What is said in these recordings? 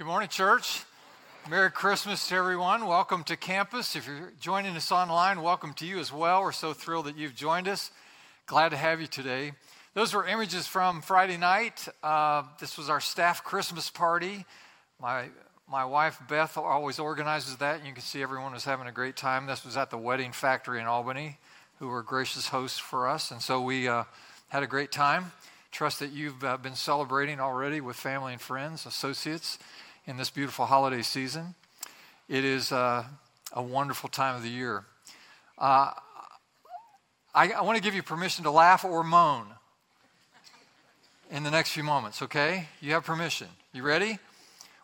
Good morning, church. Merry Christmas to everyone. Welcome to campus. If you're joining us online, welcome to you as well. We're so thrilled that you've joined us. Glad to have you today. Those were images from Friday night. Uh, this was our staff Christmas party. My, my wife Beth always organizes that. You can see everyone was having a great time. This was at the Wedding Factory in Albany, who were gracious hosts for us. And so we uh, had a great time. Trust that you've uh, been celebrating already with family and friends, associates in this beautiful holiday season. It is uh, a wonderful time of the year. Uh, I, I want to give you permission to laugh or moan in the next few moments, okay? You have permission. You ready?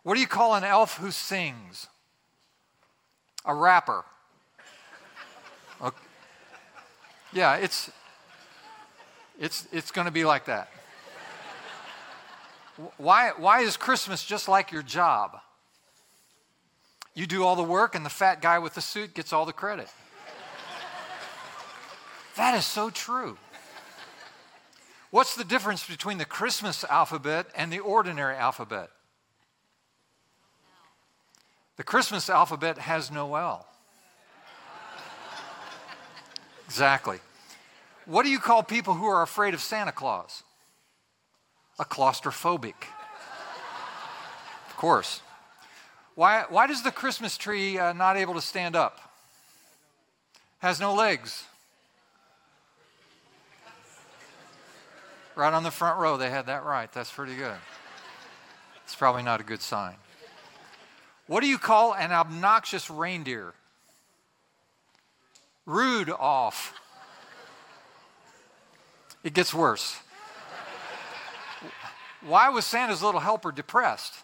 What do you call an elf who sings? A rapper. Okay. Yeah, it's it's it's going to be like that. Why, why is Christmas just like your job? You do all the work, and the fat guy with the suit gets all the credit. that is so true. What's the difference between the Christmas alphabet and the ordinary alphabet? The Christmas alphabet has no L. Exactly. What do you call people who are afraid of Santa Claus? A claustrophobic. of course. Why, why does the Christmas tree uh, not able to stand up? Has no legs. Right on the front row, they had that right. That's pretty good. It's probably not a good sign. What do you call an obnoxious reindeer? Rude off. It gets worse. Why was Santa's little helper depressed?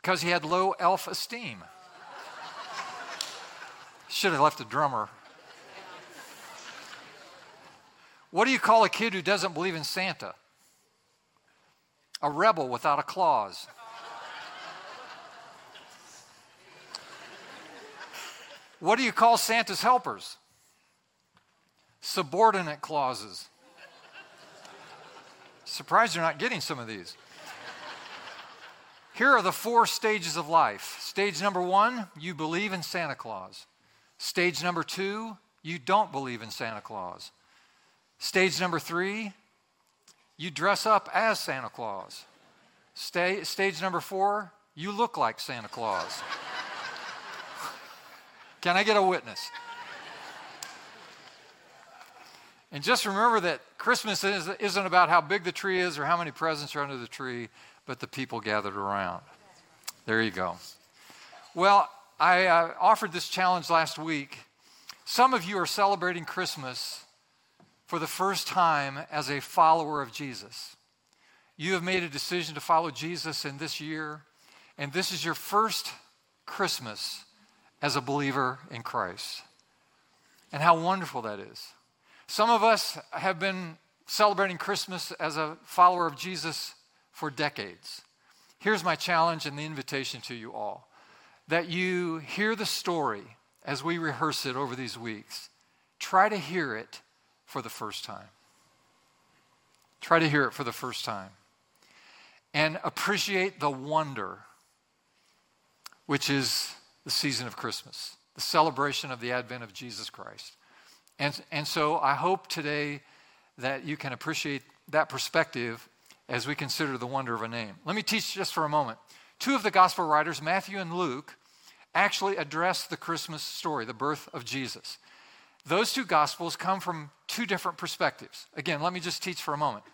Because he had low elf esteem. Should have left a drummer. What do you call a kid who doesn't believe in Santa? A rebel without a clause. What do you call Santa's helpers? Subordinate clauses. Surprised you're not getting some of these. Here are the four stages of life. Stage number one, you believe in Santa Claus. Stage number two, you don't believe in Santa Claus. Stage number three, you dress up as Santa Claus. Stage number four, you look like Santa Claus. Can I get a witness? And just remember that Christmas is, isn't about how big the tree is or how many presents are under the tree, but the people gathered around. There you go. Well, I uh, offered this challenge last week. Some of you are celebrating Christmas for the first time as a follower of Jesus. You have made a decision to follow Jesus in this year, and this is your first Christmas as a believer in Christ. And how wonderful that is. Some of us have been celebrating Christmas as a follower of Jesus for decades. Here's my challenge and the invitation to you all that you hear the story as we rehearse it over these weeks. Try to hear it for the first time. Try to hear it for the first time. And appreciate the wonder, which is the season of Christmas, the celebration of the advent of Jesus Christ. And, and so I hope today that you can appreciate that perspective as we consider the wonder of a name. Let me teach just for a moment. Two of the gospel writers, Matthew and Luke, actually address the Christmas story, the birth of Jesus. Those two gospels come from two different perspectives. Again, let me just teach for a moment.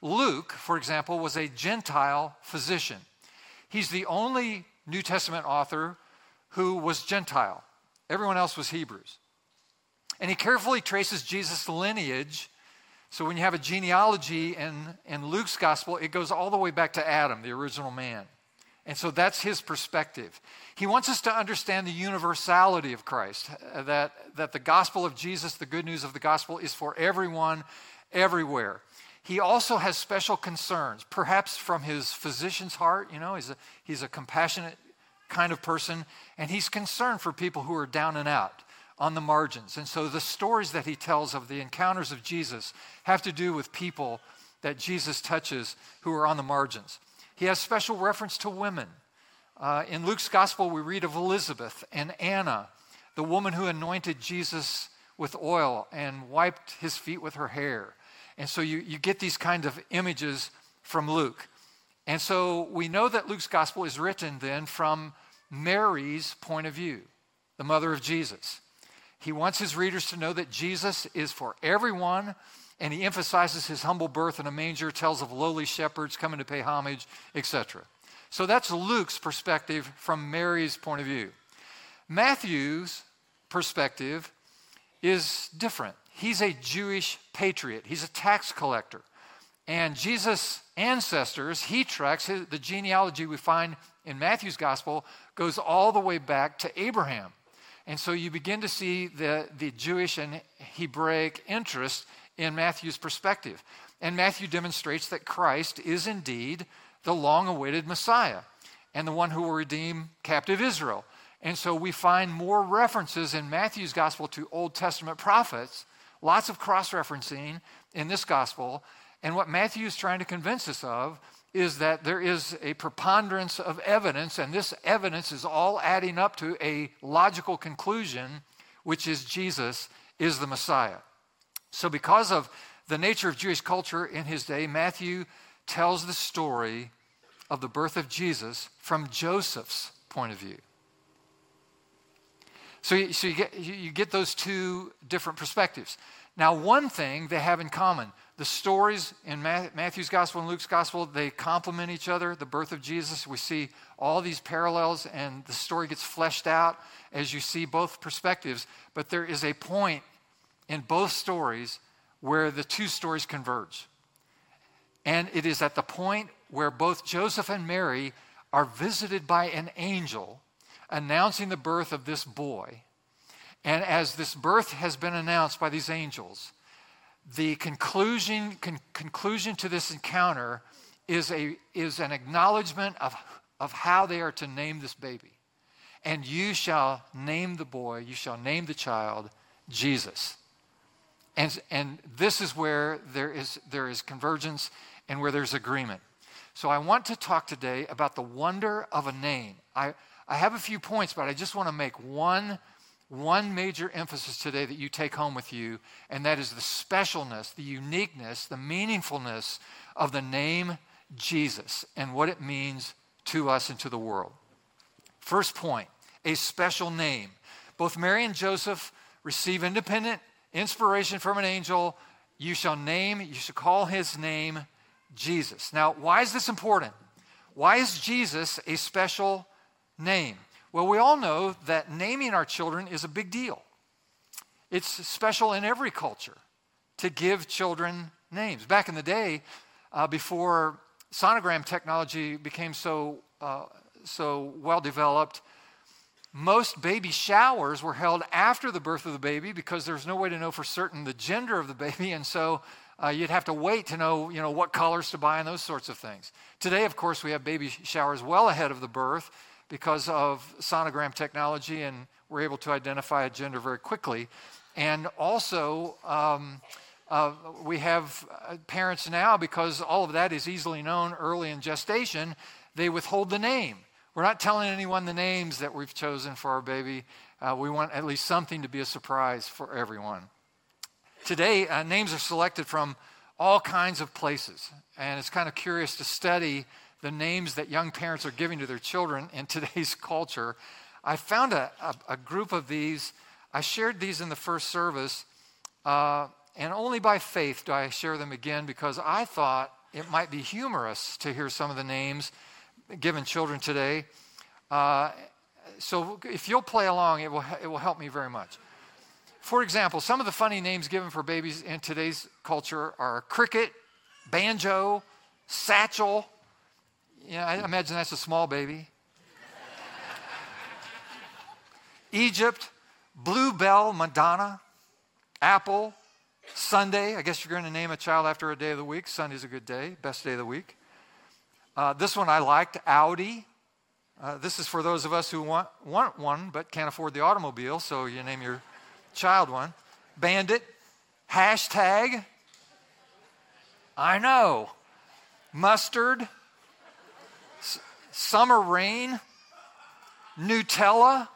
Luke, for example, was a Gentile physician. He's the only New Testament author who was Gentile. Everyone else was Hebrews. And he carefully traces Jesus' lineage. So when you have a genealogy in, in Luke's gospel, it goes all the way back to Adam, the original man. And so that's his perspective. He wants us to understand the universality of Christ, uh, that, that the gospel of Jesus, the good news of the gospel, is for everyone, everywhere. He also has special concerns, perhaps from his physician's heart. You know, he's a, he's a compassionate kind of person, and he's concerned for people who are down and out on the margins. And so the stories that he tells of the encounters of Jesus have to do with people that Jesus touches who are on the margins. He has special reference to women. Uh, in Luke's gospel, we read of Elizabeth and Anna, the woman who anointed Jesus with oil and wiped his feet with her hair. And so you, you get these kind of images from Luke. And so we know that Luke's gospel is written then from Mary's point of view, the mother of Jesus. He wants his readers to know that Jesus is for everyone, and he emphasizes his humble birth in a manger, tells of lowly shepherds coming to pay homage, etc. So that's Luke's perspective from Mary's point of view. Matthew's perspective is different. He's a Jewish patriot, he's a tax collector. And Jesus' ancestors, he tracks the genealogy we find in Matthew's gospel, goes all the way back to Abraham. And so you begin to see the, the Jewish and Hebraic interest in Matthew's perspective. And Matthew demonstrates that Christ is indeed the long awaited Messiah and the one who will redeem captive Israel. And so we find more references in Matthew's gospel to Old Testament prophets, lots of cross referencing in this gospel. And what Matthew is trying to convince us of is that there is a preponderance of evidence, and this evidence is all adding up to a logical conclusion, which is Jesus is the Messiah. So, because of the nature of Jewish culture in his day, Matthew tells the story of the birth of Jesus from Joseph's point of view. So, you, so you, get, you get those two different perspectives. Now, one thing they have in common the stories in Matthew's gospel and Luke's gospel, they complement each other. The birth of Jesus, we see all these parallels, and the story gets fleshed out as you see both perspectives. But there is a point in both stories where the two stories converge. And it is at the point where both Joseph and Mary are visited by an angel announcing the birth of this boy. And as this birth has been announced by these angels, the conclusion, con- conclusion to this encounter is, a, is an acknowledgement of, of how they are to name this baby. And you shall name the boy, you shall name the child Jesus. And, and this is where there is, there is convergence and where there's agreement. So I want to talk today about the wonder of a name. I, I have a few points, but I just want to make one one major emphasis today that you take home with you, and that is the specialness, the uniqueness, the meaningfulness of the name Jesus and what it means to us and to the world. First point a special name. Both Mary and Joseph receive independent inspiration from an angel. You shall name, you shall call his name Jesus. Now, why is this important? Why is Jesus a special name? Well, we all know that naming our children is a big deal. It's special in every culture to give children names. Back in the day, uh, before sonogram technology became so, uh, so well developed, most baby showers were held after the birth of the baby because there's no way to know for certain the gender of the baby, and so uh, you'd have to wait to know, you know, what colors to buy and those sorts of things. Today, of course, we have baby showers well ahead of the birth, because of sonogram technology, and we're able to identify a gender very quickly. And also, um, uh, we have uh, parents now, because all of that is easily known early in gestation, they withhold the name. We're not telling anyone the names that we've chosen for our baby. Uh, we want at least something to be a surprise for everyone. Today, uh, names are selected from all kinds of places, and it's kind of curious to study the names that young parents are giving to their children in today's culture. I found a, a, a group of these. I shared these in the first service, uh, and only by faith do I share them again because I thought it might be humorous to hear some of the names given children today. Uh, so if you'll play along, it will, it will help me very much. For example, some of the funny names given for babies in today's culture are cricket, banjo, satchel, yeah, I imagine that's a small baby. Egypt, Bluebell, Madonna, Apple, Sunday. I guess you're going to name a child after a day of the week. Sunday's a good day, best day of the week. Uh, this one I liked, Audi. Uh, this is for those of us who want, want one but can't afford the automobile, so you name your child one. Bandit, hashtag, I know, mustard, Summer Rain, Nutella.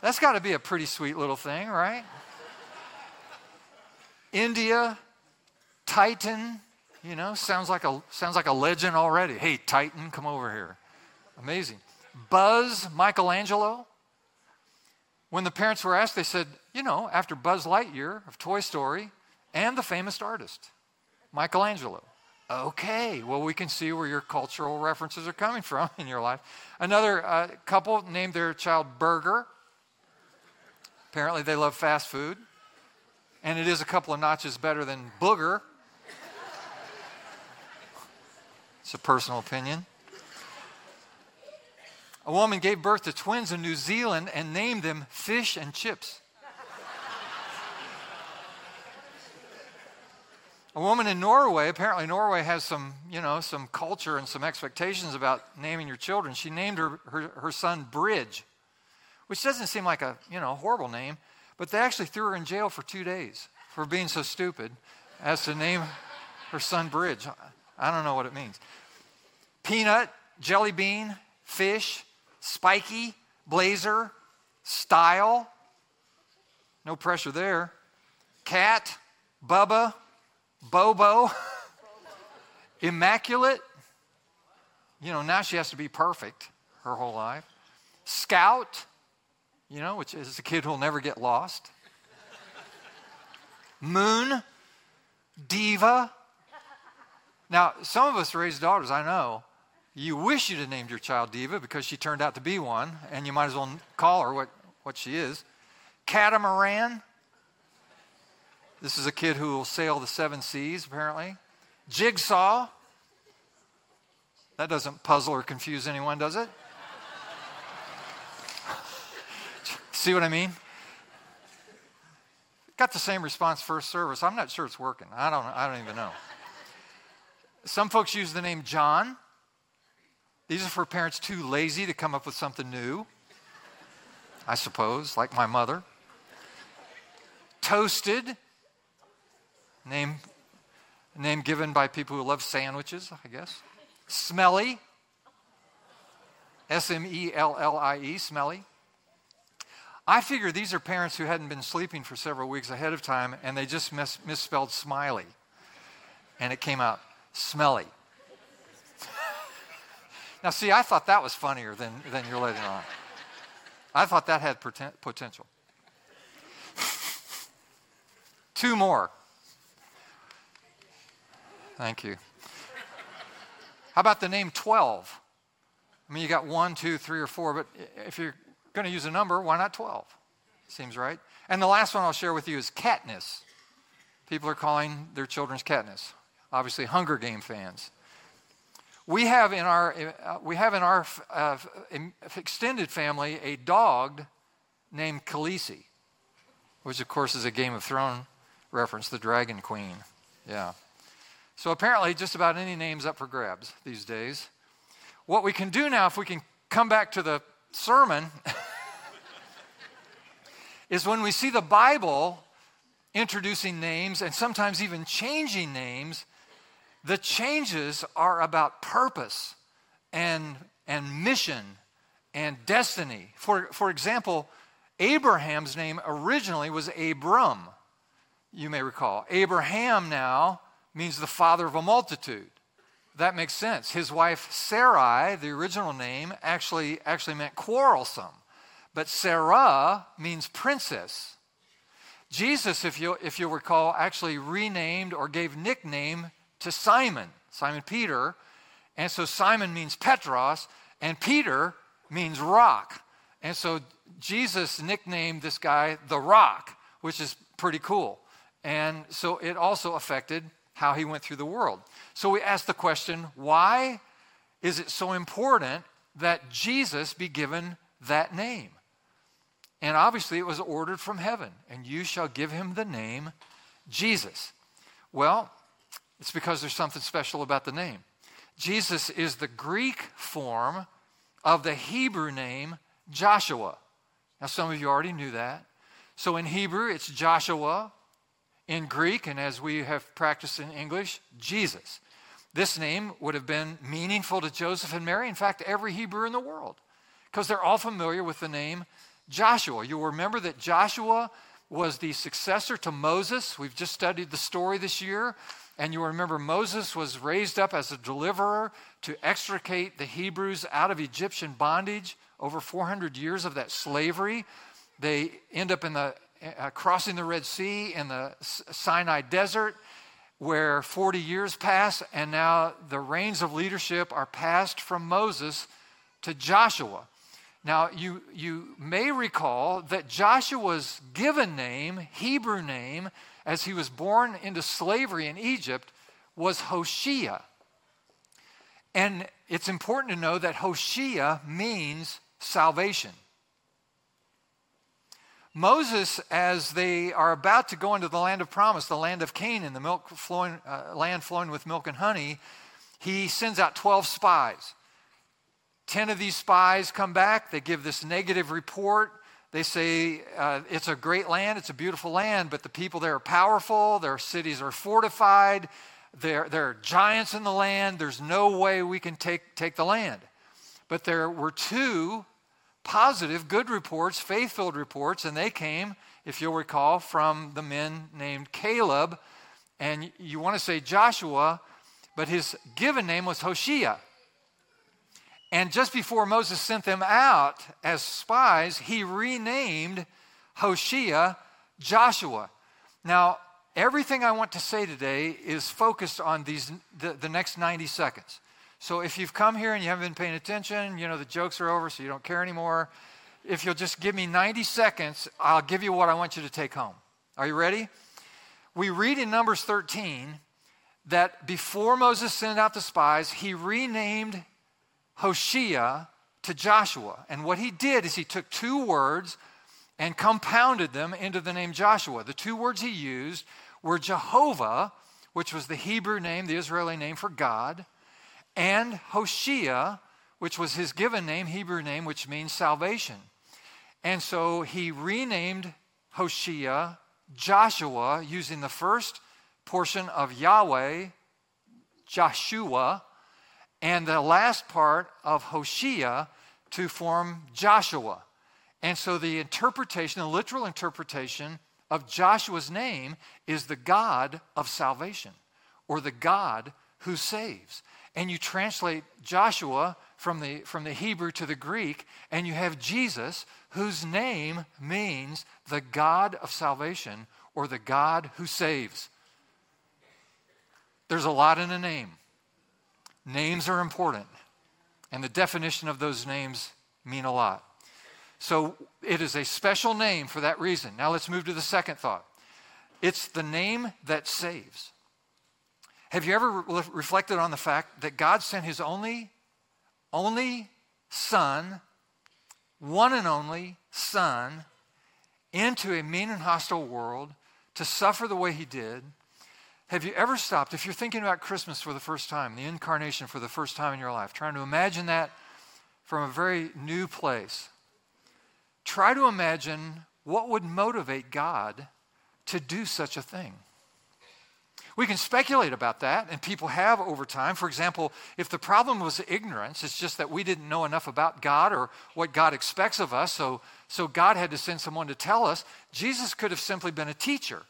That's got to be a pretty sweet little thing, right? India, Titan, you know, sounds like a sounds like a legend already. Hey, Titan, come over here. Amazing. Buzz Michelangelo. When the parents were asked, they said, you know, after Buzz Lightyear of Toy Story and the famous artist, Michelangelo. Okay, well, we can see where your cultural references are coming from in your life. Another uh, couple named their child Burger. Apparently, they love fast food. And it is a couple of notches better than Booger. It's a personal opinion. A woman gave birth to twins in New Zealand and named them Fish and Chips. A woman in Norway, apparently Norway has some, you know, some culture and some expectations about naming your children. She named her, her, her son Bridge, which doesn't seem like a, you know, horrible name, but they actually threw her in jail for two days for being so stupid as to name her son Bridge. I don't know what it means. Peanut, jelly bean, fish, spiky, blazer, style. No pressure there. Cat, Bubba, Bobo, immaculate. You know, now she has to be perfect her whole life. Scout, you know, which is a kid who'll never get lost. Moon, Diva. Now, some of us raise daughters, I know, you wish you'd have named your child Diva because she turned out to be one, and you might as well call her what, what she is. Catamaran. This is a kid who will sail the seven seas, apparently. Jigsaw. That doesn't puzzle or confuse anyone, does it? See what I mean? Got the same response first service. I'm not sure it's working. I don't, I don't even know. Some folks use the name John. These are for parents too lazy to come up with something new, I suppose, like my mother. Toasted, name, name given by people who love sandwiches, I guess. Smelly, S M E L L I E, smelly. I figure these are parents who hadn't been sleeping for several weeks ahead of time and they just mis- misspelled smiley. And it came out smelly. Now, see, I thought that was funnier than, than you're letting on. I thought that had potential. Two more. Thank you. How about the name 12? I mean, you got one, two, three, or four, but if you're going to use a number, why not 12? Seems right. And the last one I'll share with you is Katniss. People are calling their children's Katniss. Obviously, Hunger Game fans. We have in our, uh, we have in our uh, extended family a dog named Khaleesi, which of course is a Game of Thrones reference, the Dragon Queen. Yeah. So apparently, just about any name's up for grabs these days. What we can do now, if we can come back to the sermon, is when we see the Bible introducing names and sometimes even changing names, the changes are about purpose and, and mission and destiny. For, for example, Abraham's name originally was Abram, you may recall. Abraham now means the father of a multitude. That makes sense. His wife Sarai, the original name, actually, actually meant quarrelsome. But Sarah means princess. Jesus, if you if you'll recall, actually renamed or gave nickname to Simon, Simon Peter. And so Simon means Petros, and Peter means rock. And so Jesus nicknamed this guy the rock, which is pretty cool. And so it also affected how he went through the world. So we ask the question why is it so important that Jesus be given that name? And obviously, it was ordered from heaven, and you shall give him the name Jesus. Well, it's because there's something special about the name. Jesus is the Greek form of the Hebrew name Joshua. Now, some of you already knew that. So in Hebrew, it's Joshua. In Greek, and as we have practiced in English, Jesus. This name would have been meaningful to Joseph and Mary, in fact, every Hebrew in the world, because they're all familiar with the name Joshua. You'll remember that Joshua was the successor to Moses. We've just studied the story this year. And you remember Moses was raised up as a deliverer to extricate the Hebrews out of Egyptian bondage over 400 years of that slavery. They end up in the uh, crossing the Red Sea in the Sinai desert where 40 years pass and now the reins of leadership are passed from Moses to Joshua. Now, you, you may recall that Joshua's given name, Hebrew name, as he was born into slavery in Egypt, was Hoshea. And it's important to know that Hoshea means salvation. Moses, as they are about to go into the land of promise, the land of Canaan, the milk flowing, uh, land flowing with milk and honey, he sends out 12 spies. 10 of these spies come back. They give this negative report. They say uh, it's a great land, it's a beautiful land, but the people there are powerful, their cities are fortified, there, there are giants in the land. There's no way we can take, take the land. But there were two positive, good reports, faith filled reports, and they came, if you'll recall, from the men named Caleb. And you want to say Joshua, but his given name was Hoshea. And just before Moses sent them out as spies, he renamed Hoshea Joshua. Now, everything I want to say today is focused on these the, the next 90 seconds. So if you've come here and you haven't been paying attention, you know the jokes are over, so you don't care anymore. If you'll just give me 90 seconds, I'll give you what I want you to take home. Are you ready? We read in Numbers 13 that before Moses sent out the spies, he renamed Hoshea to Joshua. And what he did is he took two words and compounded them into the name Joshua. The two words he used were Jehovah, which was the Hebrew name, the Israeli name for God, and Hoshea, which was his given name, Hebrew name, which means salvation. And so he renamed Hoshea Joshua using the first portion of Yahweh, Joshua, and the last part of Hoshea to form Joshua. And so the interpretation, the literal interpretation of Joshua's name is the God of salvation or the God who saves. And you translate Joshua from the, from the Hebrew to the Greek, and you have Jesus, whose name means the God of salvation or the God who saves. There's a lot in a name. Names are important, and the definition of those names mean a lot. So it is a special name for that reason. Now let's move to the second thought. It's the name that saves. Have you ever re- reflected on the fact that God sent his only only son, one and only son into a mean and hostile world to suffer the way he did have you ever stopped, if you're thinking about Christmas for the first time, the incarnation for the first time in your life, trying to imagine that from a very new place? Try to imagine what would motivate God to do such a thing. We can speculate about that, and people have over time. For example, if the problem was ignorance, it's just that we didn't know enough about God or what God expects of us, so, so God had to send someone to tell us. Jesus could have simply been a teacher,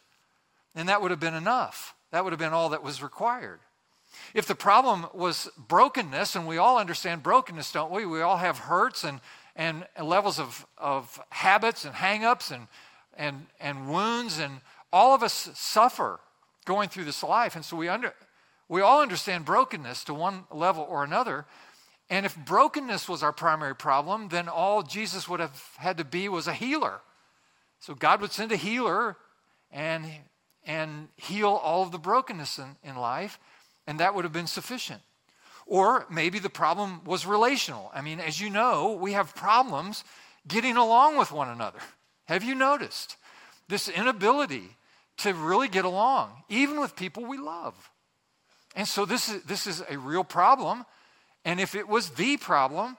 and that would have been enough. That would have been all that was required. If the problem was brokenness, and we all understand brokenness, don't we? We all have hurts and, and levels of, of habits and hangups and, and, and wounds, and all of us suffer going through this life. And so we, under, we all understand brokenness to one level or another. And if brokenness was our primary problem, then all Jesus would have had to be was a healer. So God would send a healer, and and heal all of the brokenness in, in life, and that would have been sufficient. Or maybe the problem was relational. I mean, as you know, we have problems getting along with one another. Have you noticed this inability to really get along, even with people we love? And so this is, this is a real problem. And if it was the problem,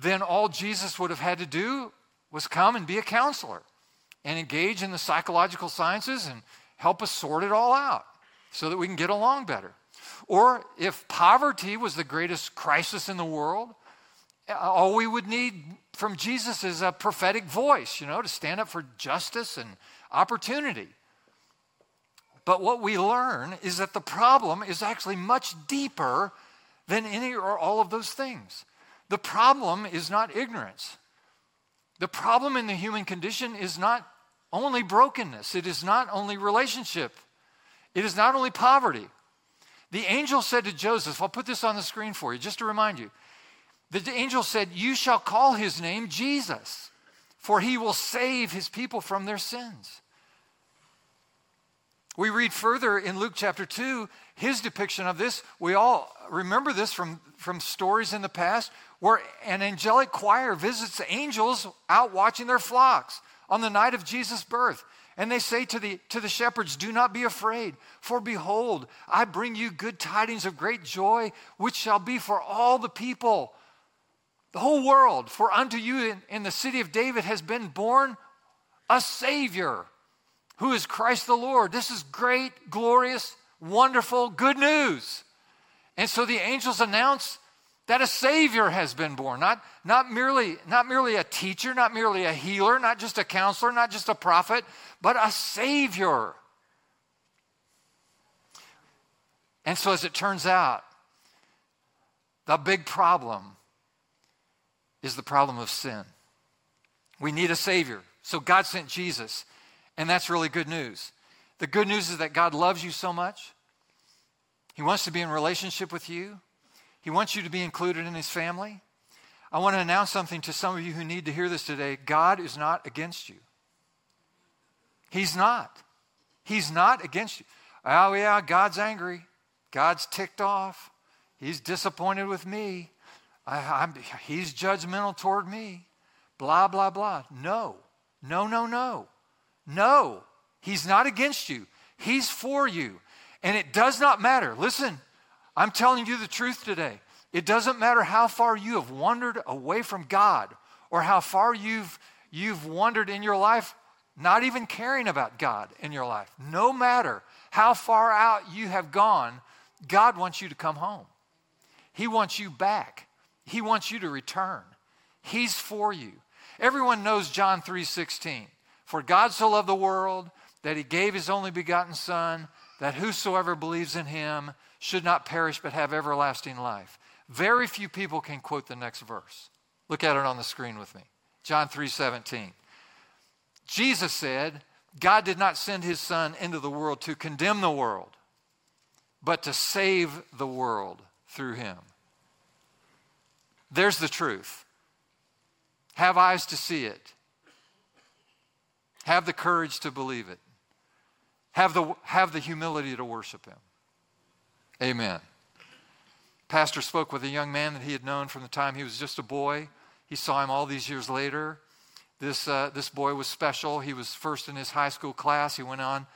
then all Jesus would have had to do was come and be a counselor and engage in the psychological sciences and help us sort it all out so that we can get along better. Or if poverty was the greatest crisis in the world, uh, all we would need from Jesus is a prophetic voice, you know, to stand up for justice and opportunity. But what we learn is that the problem is actually much deeper than any or all of those things. The problem is not ignorance. The problem in the human condition is not only brokenness, it is not only relationship, it is not only poverty. The angel said to Joseph, I'll put this on the screen for you just to remind you. The angel said, You shall call his name Jesus, for he will save his people from their sins. We read further in Luke chapter 2, his depiction of this. We all remember this from, from stories in the past where an angelic choir visits angels out watching their flocks on the night of Jesus' birth. And they say to the, to the shepherds, Do not be afraid, for behold, I bring you good tidings of great joy, which shall be for all the people, the whole world. For unto you in, in the city of David has been born a Savior who is Christ the Lord. This is great, glorious, wonderful, good news. And so the angels announce that a savior has been born. Not, not, merely, not merely a teacher not merely a healer not just a counselor not just a prophet but a savior. And so as it turns out the big problem is the problem of sin. We need a savior. So god sent jesus and that's really good news. The good news is that God loves you so much. He wants to be in relationship with you. He wants you to be included in his family. I want to announce something to some of you who need to hear this today. God is not against you. He's not. He's not against you. Oh, yeah, God's angry. God's ticked off. He's disappointed with me. I, he's judgmental toward me. Blah, blah, blah. No, no, no, no. No, He's not against you, He's for you. And it does not matter. Listen, I'm telling you the truth today. It doesn't matter how far you have wandered away from God or how far you've, you've wandered in your life, not even caring about God in your life. No matter how far out you have gone, God wants you to come home. He wants you back. He wants you to return. He's for you. Everyone knows John 3:16. For God so loved the world that he gave his only begotten Son, that whosoever believes in him should not perish but have everlasting life. Very few people can quote the next verse. Look at it on the screen with me. John 3 17. Jesus said, God did not send his Son into the world to condemn the world, but to save the world through him. There's the truth. Have eyes to see it. Have the courage to believe it. Have the, have the humility to worship Him. Amen. Pastor spoke with a young man that he had known from the time he was just a boy. He saw him all these years later. This, uh, this boy was special. He was first in his high school class. He went on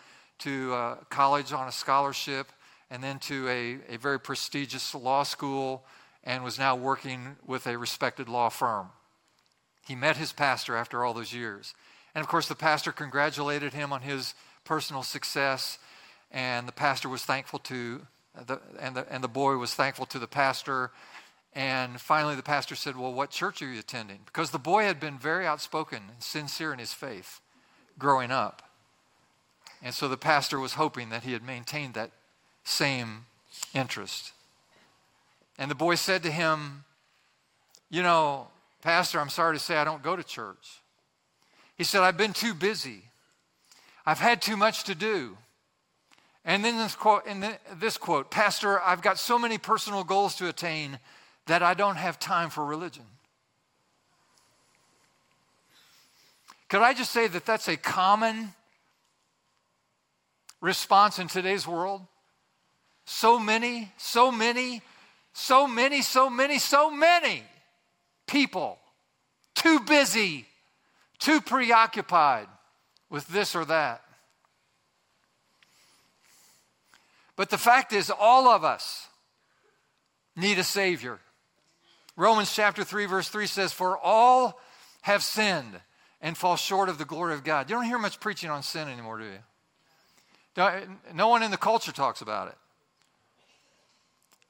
to uh, college on a scholarship and then to a, a very prestigious law school and was now working with a respected law firm. He met his pastor after all those years. And of course, the pastor congratulated him on his personal success, and the pastor was thankful to, uh, the, and, the, and the boy was thankful to the pastor. And finally, the pastor said, Well, what church are you attending? Because the boy had been very outspoken and sincere in his faith growing up. And so the pastor was hoping that he had maintained that same interest. And the boy said to him, You know, Pastor, I'm sorry to say I don't go to church. He said, I've been too busy. I've had too much to do. And then this quote, in this quote, Pastor, I've got so many personal goals to attain that I don't have time for religion. Could I just say that that's a common response in today's world? So many, so many, so many, so many, so many people too busy too preoccupied with this or that. But the fact is, all of us need a Savior. Romans chapter 3, verse 3 says, For all have sinned and fall short of the glory of God. You don't hear much preaching on sin anymore, do you? No one in the culture talks about it.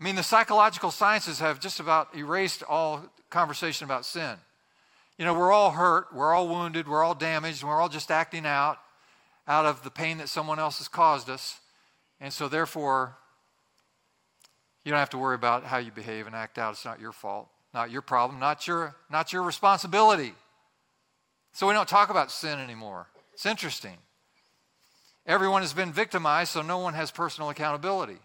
I mean, the psychological sciences have just about erased all conversation about sin. You know, we're all hurt, we're all wounded, we're all damaged, we're all just acting out out of the pain that someone else has caused us. And so, therefore, you don't have to worry about how you behave and act out. It's not your fault, not your problem, not your, not your responsibility. So, we don't talk about sin anymore. It's interesting. Everyone has been victimized, so no one has personal accountability.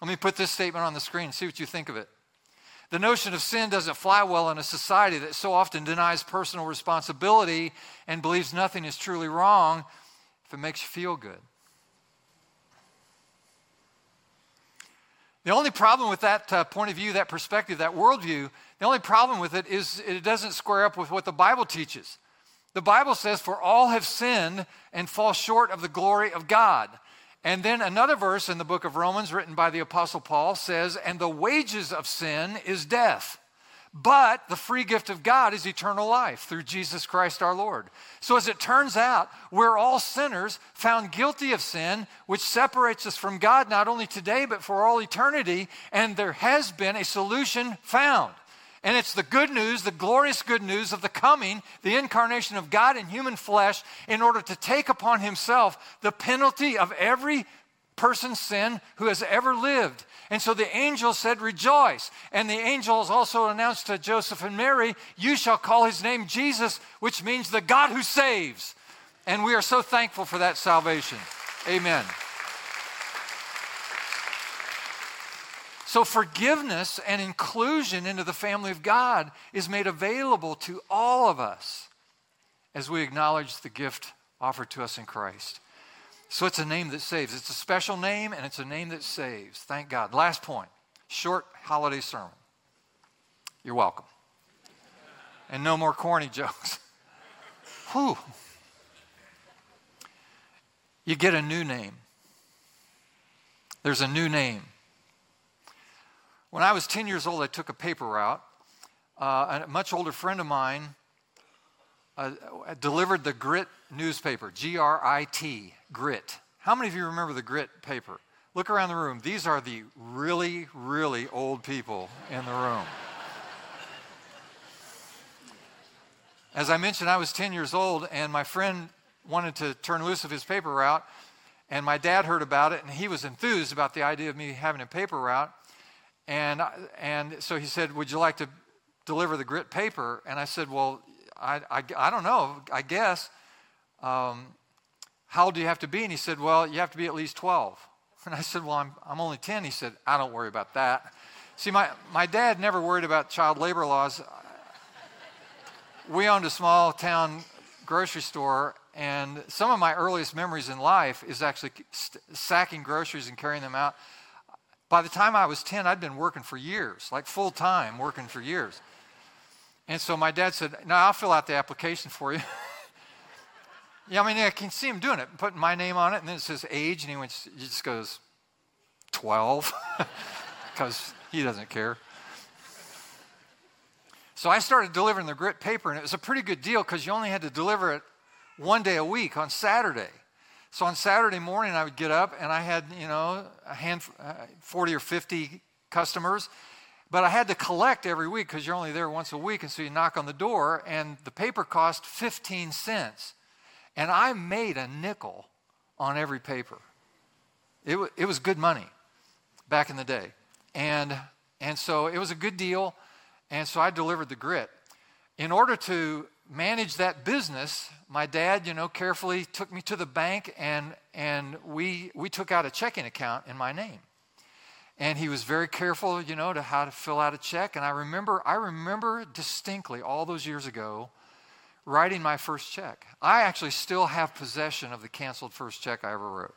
Let me put this statement on the screen, see what you think of it. The notion of sin doesn't fly well in a society that so often denies personal responsibility and believes nothing is truly wrong if it makes you feel good. The only problem with that uh, point of view, that perspective, that worldview, the only problem with it is it doesn't square up with what the Bible teaches. The Bible says, For all have sinned and fall short of the glory of God. And then another verse in the book of Romans, written by the Apostle Paul, says, And the wages of sin is death. But the free gift of God is eternal life through Jesus Christ our Lord. So, as it turns out, we're all sinners found guilty of sin, which separates us from God not only today, but for all eternity. And there has been a solution found. And it's the good news, the glorious good news of the coming, the incarnation of God in human flesh, in order to take upon himself the penalty of every person's sin who has ever lived. And so the angel said, Rejoice. And the angels also announced to Joseph and Mary, You shall call his name Jesus, which means the God who saves. And we are so thankful for that salvation. Amen. So, forgiveness and inclusion into the family of God is made available to all of us as we acknowledge the gift offered to us in Christ. So, it's a name that saves. It's a special name and it's a name that saves. Thank God. Last point short holiday sermon. You're welcome. And no more corny jokes. Whew. You get a new name. There's a new name. When I was 10 years old, I took a paper route. Uh, a much older friend of mine uh, delivered the Grit newspaper, G R I T, Grit. How many of you remember the Grit paper? Look around the room. These are the really, really old people in the room. As I mentioned, I was 10 years old, and my friend wanted to turn loose of his paper route, and my dad heard about it, and he was enthused about the idea of me having a paper route. And, and so he said, Would you like to deliver the grit paper? And I said, Well, I, I, I don't know, I guess. Um, how old do you have to be? And he said, Well, you have to be at least 12. And I said, Well, I'm, I'm only 10. He said, I don't worry about that. See, my, my dad never worried about child labor laws. We owned a small town grocery store, and some of my earliest memories in life is actually st- sacking groceries and carrying them out. By the time I was 10, I'd been working for years, like full time working for years. And so my dad said, No, I'll fill out the application for you. yeah, I mean, I can see him doing it, putting my name on it, and then it says age, and he, went, he just goes, 12, because he doesn't care. So I started delivering the grit paper, and it was a pretty good deal because you only had to deliver it one day a week on Saturday. So on Saturday morning, I would get up and I had, you know, a hand, uh, 40 or 50 customers. But I had to collect every week because you're only there once a week. And so you knock on the door, and the paper cost 15 cents. And I made a nickel on every paper. It, w- it was good money back in the day. And, and so it was a good deal. And so I delivered the grit. In order to manage that business, my dad, you know, carefully took me to the bank and, and we, we took out a checking account in my name. And he was very careful, you know, to how to fill out a check. And I remember, I remember distinctly all those years ago writing my first check. I actually still have possession of the canceled first check I ever wrote.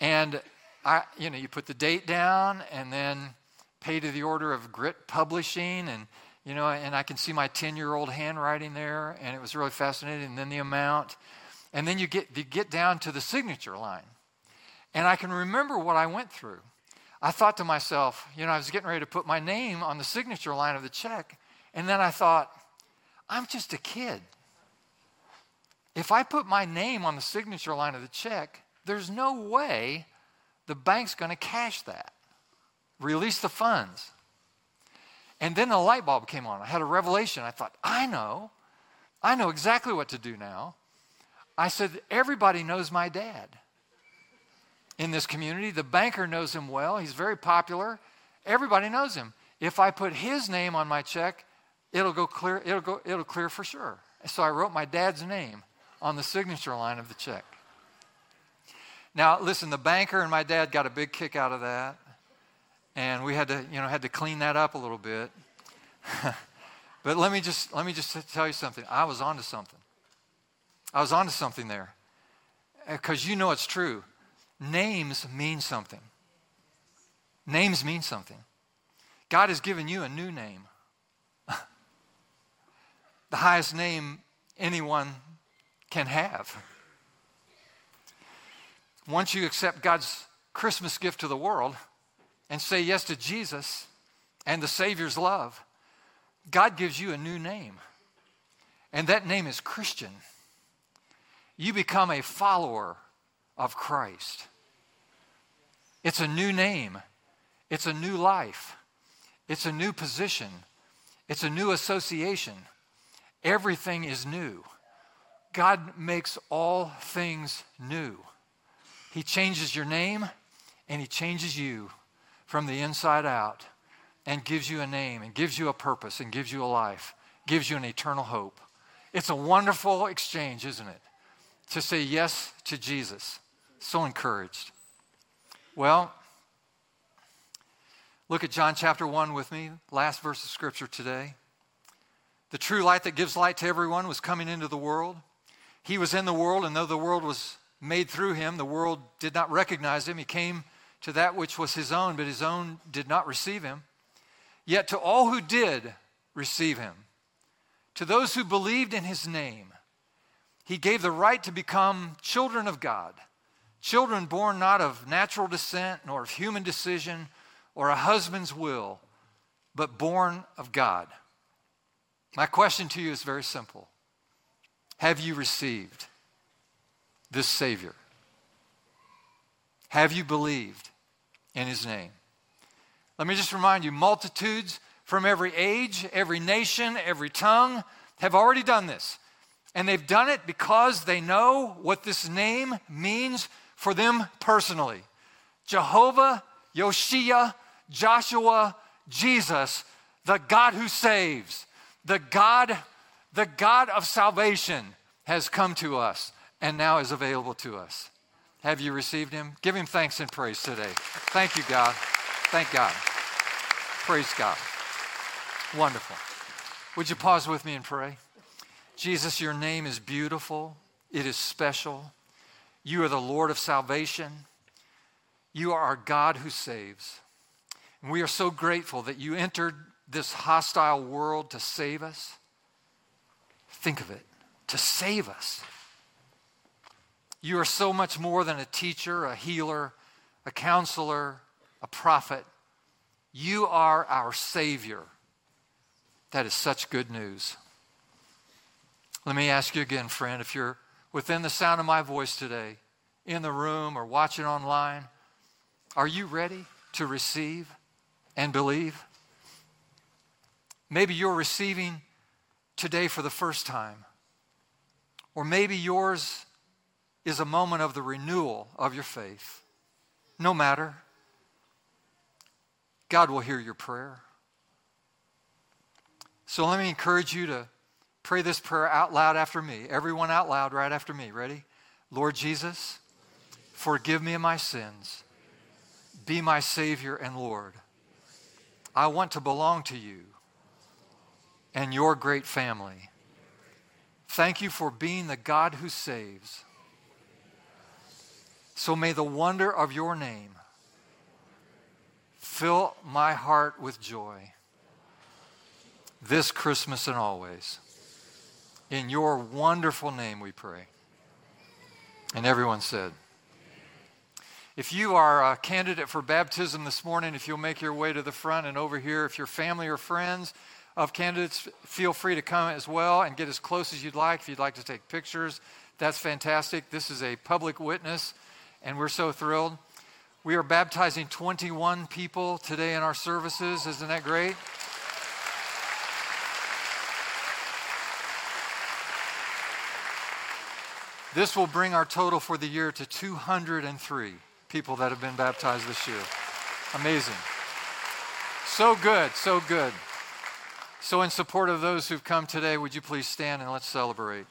And I, you know, you put the date down and then pay to the order of Grit Publishing and you know, and I can see my 10 year old handwriting there, and it was really fascinating. And then the amount. And then you get, you get down to the signature line. And I can remember what I went through. I thought to myself, you know, I was getting ready to put my name on the signature line of the check. And then I thought, I'm just a kid. If I put my name on the signature line of the check, there's no way the bank's going to cash that. release the funds. And then a light bulb came on. I had a revelation. I thought, I know. I know exactly what to do now. I said, Everybody knows my dad in this community. The banker knows him well. He's very popular. Everybody knows him. If I put his name on my check, it'll go clear, it'll go, it'll clear for sure. So I wrote my dad's name on the signature line of the check. Now, listen, the banker and my dad got a big kick out of that. And we had to, you know, had to clean that up a little bit. but let me just let me just tell you something. I was onto something. I was onto something there. Uh, because you know it's true. Names mean something. Names mean something. God has given you a new name. the highest name anyone can have. Once you accept God's Christmas gift to the world and say yes to Jesus and the Savior's love, God gives you a new name. And that name is Christian. You become a follower of Christ. It's a new name, it's a new life, it's a new position, it's a new association. Everything is new. God makes all things new. He changes your name and He changes you from the inside out and gives you a name and gives you a purpose and gives you a life, gives you an eternal hope. It's a wonderful exchange, isn't it? To say yes to Jesus. So encouraged. Well, look at John chapter 1 with me, last verse of scripture today. The true light that gives light to everyone was coming into the world. He was in the world, and though the world was made through him, the world did not recognize him. He came to that which was his own, but his own did not receive him. Yet to all who did receive him, to those who believed in his name, he gave the right to become children of God Children born not of natural descent, nor of human decision, or a husband's will, but born of God. My question to you is very simple Have you received this Savior? Have you believed in His name? Let me just remind you multitudes from every age, every nation, every tongue have already done this. And they've done it because they know what this name means for them personally. Jehovah, Yoshia, Joshua, Jesus, the God who saves, the God, the God of salvation has come to us and now is available to us. Have you received him? Give him thanks and praise today. Thank you, God. Thank God. Praise God. Wonderful. Would you pause with me and pray? Jesus, your name is beautiful. It is special. You are the Lord of salvation. You are our God who saves. And we are so grateful that you entered this hostile world to save us. Think of it to save us. You are so much more than a teacher, a healer, a counselor, a prophet. You are our Savior. That is such good news. Let me ask you again, friend, if you're within the sound of my voice today, in the room or watching online, are you ready to receive and believe? Maybe you're receiving today for the first time. Or maybe yours is a moment of the renewal of your faith. No matter. God will hear your prayer. So let me encourage you to Pray this prayer out loud after me. Everyone out loud right after me. Ready? Lord Jesus, forgive me of my sins. Be my Savior and Lord. I want to belong to you and your great family. Thank you for being the God who saves. So may the wonder of your name fill my heart with joy this Christmas and always. In your wonderful name we pray. And everyone said, if you are a candidate for baptism this morning, if you'll make your way to the front and over here, if your family or friends of candidates, feel free to come as well and get as close as you'd like. If you'd like to take pictures, that's fantastic. This is a public witness, and we're so thrilled. We are baptizing 21 people today in our services. Isn't that great? This will bring our total for the year to 203 people that have been baptized this year. Amazing. So good, so good. So, in support of those who've come today, would you please stand and let's celebrate?